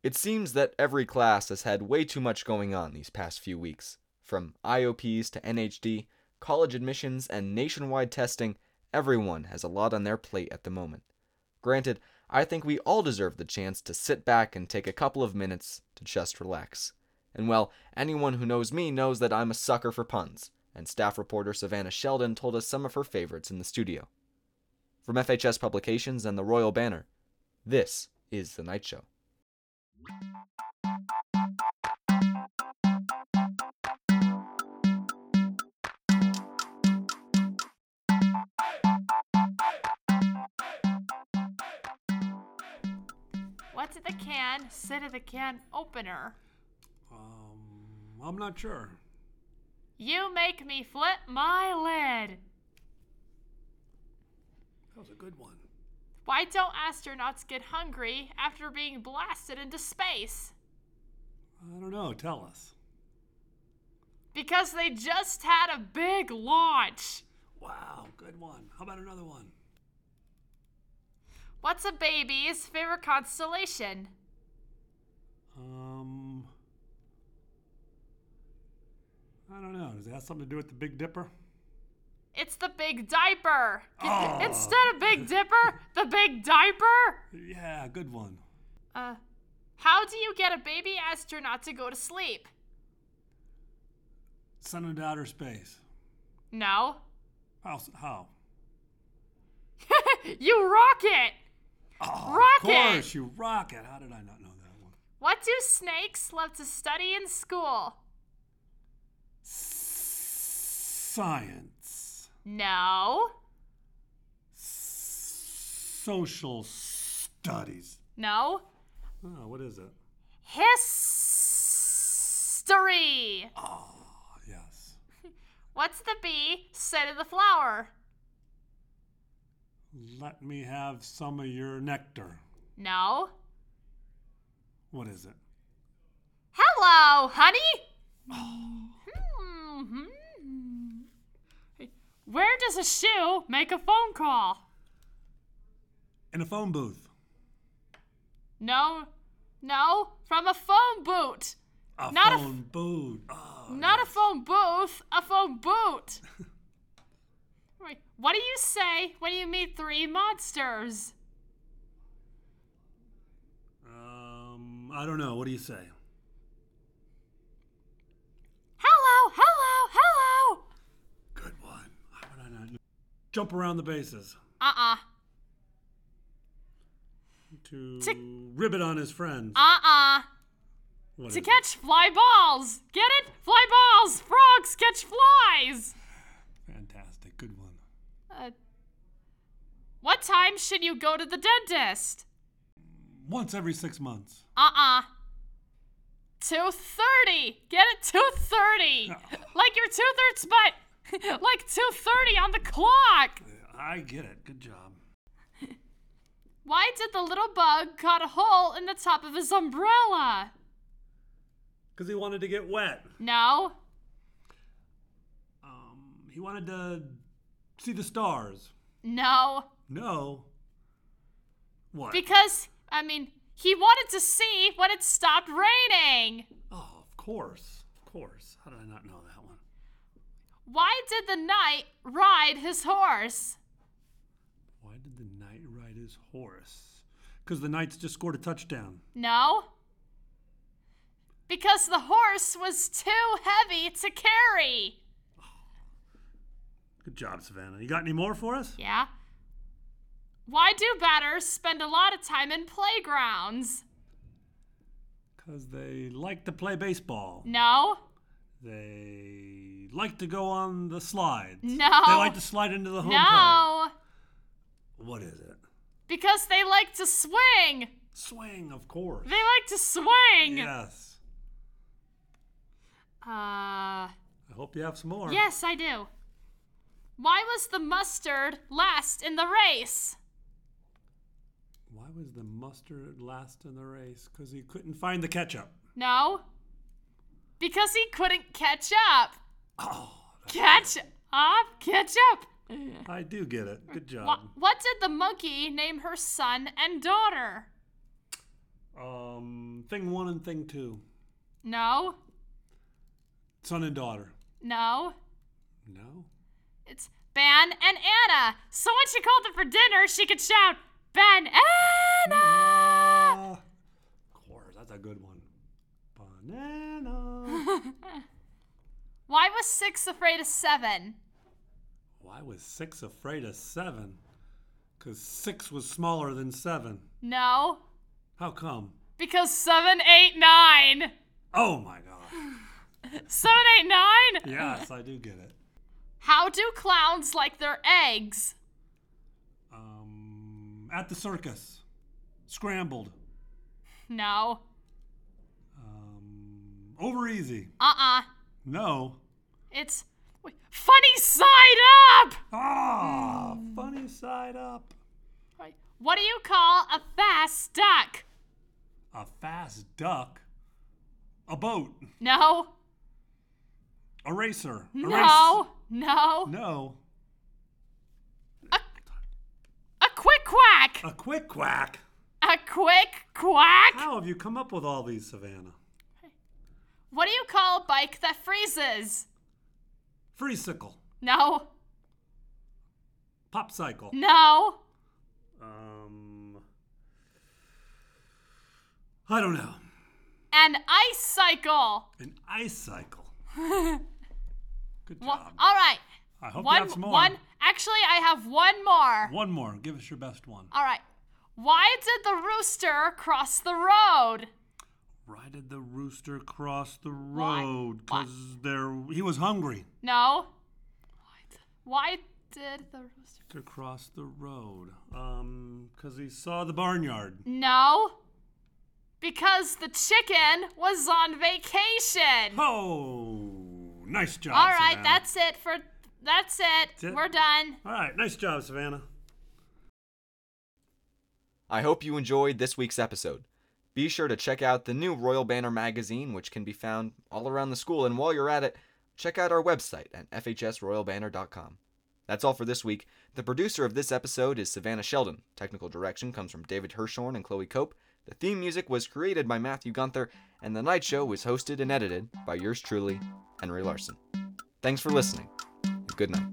It seems that every class has had way too much going on these past few weeks. From IOPs to NHD, college admissions, and nationwide testing, everyone has a lot on their plate at the moment. Granted, I think we all deserve the chance to sit back and take a couple of minutes to just relax. And well, anyone who knows me knows that I'm a sucker for puns, and staff reporter Savana Sheldon told us some of her favorites in the studio. From FHS Publications and the Royal Banner, this is The Knight Show. What's in the can? Sit in the can opener. Um, I'm not sure. You make me flip my lid. That was a good one. Why don't astronauts get hungry after being blasted into space? I don't know. Tell us. Because they just had a big launch. Wow, good one. How about another one? What's a baby's favorite constellation? Um, I don't know. Does it have something to do with the Big Dipper? It's the Big Diaper. Oh. Instead of Big Dipper, the Big Diaper? Yeah, good one. Uh, how do you get a baby astronaut to go to sleep? Send into outer space. No. How? How? you rock it! Oh, Rocket! Of course, you rocket. How did I not know that one? What do snakes love to study in school? Science. No. Social studies. No. Oh, what is it? History. Oh, yes. What's the bee say to the flower? Let me have some of your nectar. No. What is it? Hello, honey. Hmm. hmm. Where does a shoe make a phone call? In a phone booth. No. No, from a phone boot. A Not a f- phone booth. Oh, Not a phone booth, a phone boot. Wait, what do you say when you meet three monsters? Um, I don't know. What do you say? Hello, hello, hello. Good one. How would I not know? Jump around the bases. Uh uh. To, To- ribbit on his friends. Uh uh. What To is it? catch fly balls. Get it? Fly balls. Frogs catch flies. Fantastic. Good one. Uh, what time should you go to the dentist? Once every six months. Uh uh. 2.30. Get it? 2.30. like your two thirds but like 2.30 on the clock. I get it. Good job. Why did the little bug cut a hole in the top of his umbrella? Because he wanted to get wet. No. Um, he wanted to see the stars. No. No. What? Because, I mean, he wanted to see when it stopped raining. oh, of course. Of course. How did I not know that one? Why did the knight ride his horse? Why did the knight ride his horse? Because the knights just scored a touchdown. No. Because the horse was too heavy to carry. Good job, Savana. You got any more for us? Yeah. Why do batters spend a lot of time in playgrounds? Because they like to play baseball. No. They like to go on the slides. No. They like to slide into the home No. plate. What is it? Because they like to swing. Swing, of course. They like to swing. Yes. Uh, I hope you have some more. yes, I do. Why was the mustard last in the race? Why was the mustard last in the race? Because he couldn't find the ketchup. No. Because he couldn't catch up. Oh, Catch up, catch up. I do get it. Good job. What, what did the monkey name her son and daughter? Um, thing one and thing two. No. Son and daughter. No. No. It's Ben and Anna. So when she called them for dinner, she could shout, Ben Anna! Uh, of course, that's a good one. Banana. Why was six afraid of seven? Why was six afraid of seven? Because six was smaller than seven. No. How come? Because seven, eight, nine. Oh my god. Seven, eight, nine? Yes, I do get it. How do clowns like their eggs? Um, at the circus. Scrambled. No. Um, over easy. Uh uh No. It's funny side up! Ah, funny side up. What do you call a fast duck? A fast duck. A boat. No. A racer. A No. No. Race. No. A quick quack. A quick quack. A quick quack. How have you come up with all these, Savana? What do you call a bike that freezes? Freesicle. No. Pop cycle. No. Um. I don't know. An ice cycle. An ice cycle. Good job. all right. I hope One. that's more. One. Actually, I have one more. One more. Give us your best one. All right. Why did the rooster cross the road? Why did the rooster cross the road? Why? Because there he was hungry No. Why did the rooster? to cross the road. Um, because he saw the barnyard. No. Because the chicken was on vacation. Oh, nice job. All right, Savana. that's it for. That's it. That's it? We're done. All right, nice job, Savana. I hope you enjoyed this week's episode. Be sure to check out the new Royal Banner magazine, which can be found all around the school. And while you're at it, check out our website at fhsroyalbanner.com. That's all for this week. The producer of this episode is Savana Sheldon. Technical direction comes from David Hirschhorn and Chloe Cope. The theme music was created by Matthew Gunther, and the Knight Show was hosted and edited by yours truly, Henry Larson. Thanks for listening, good night.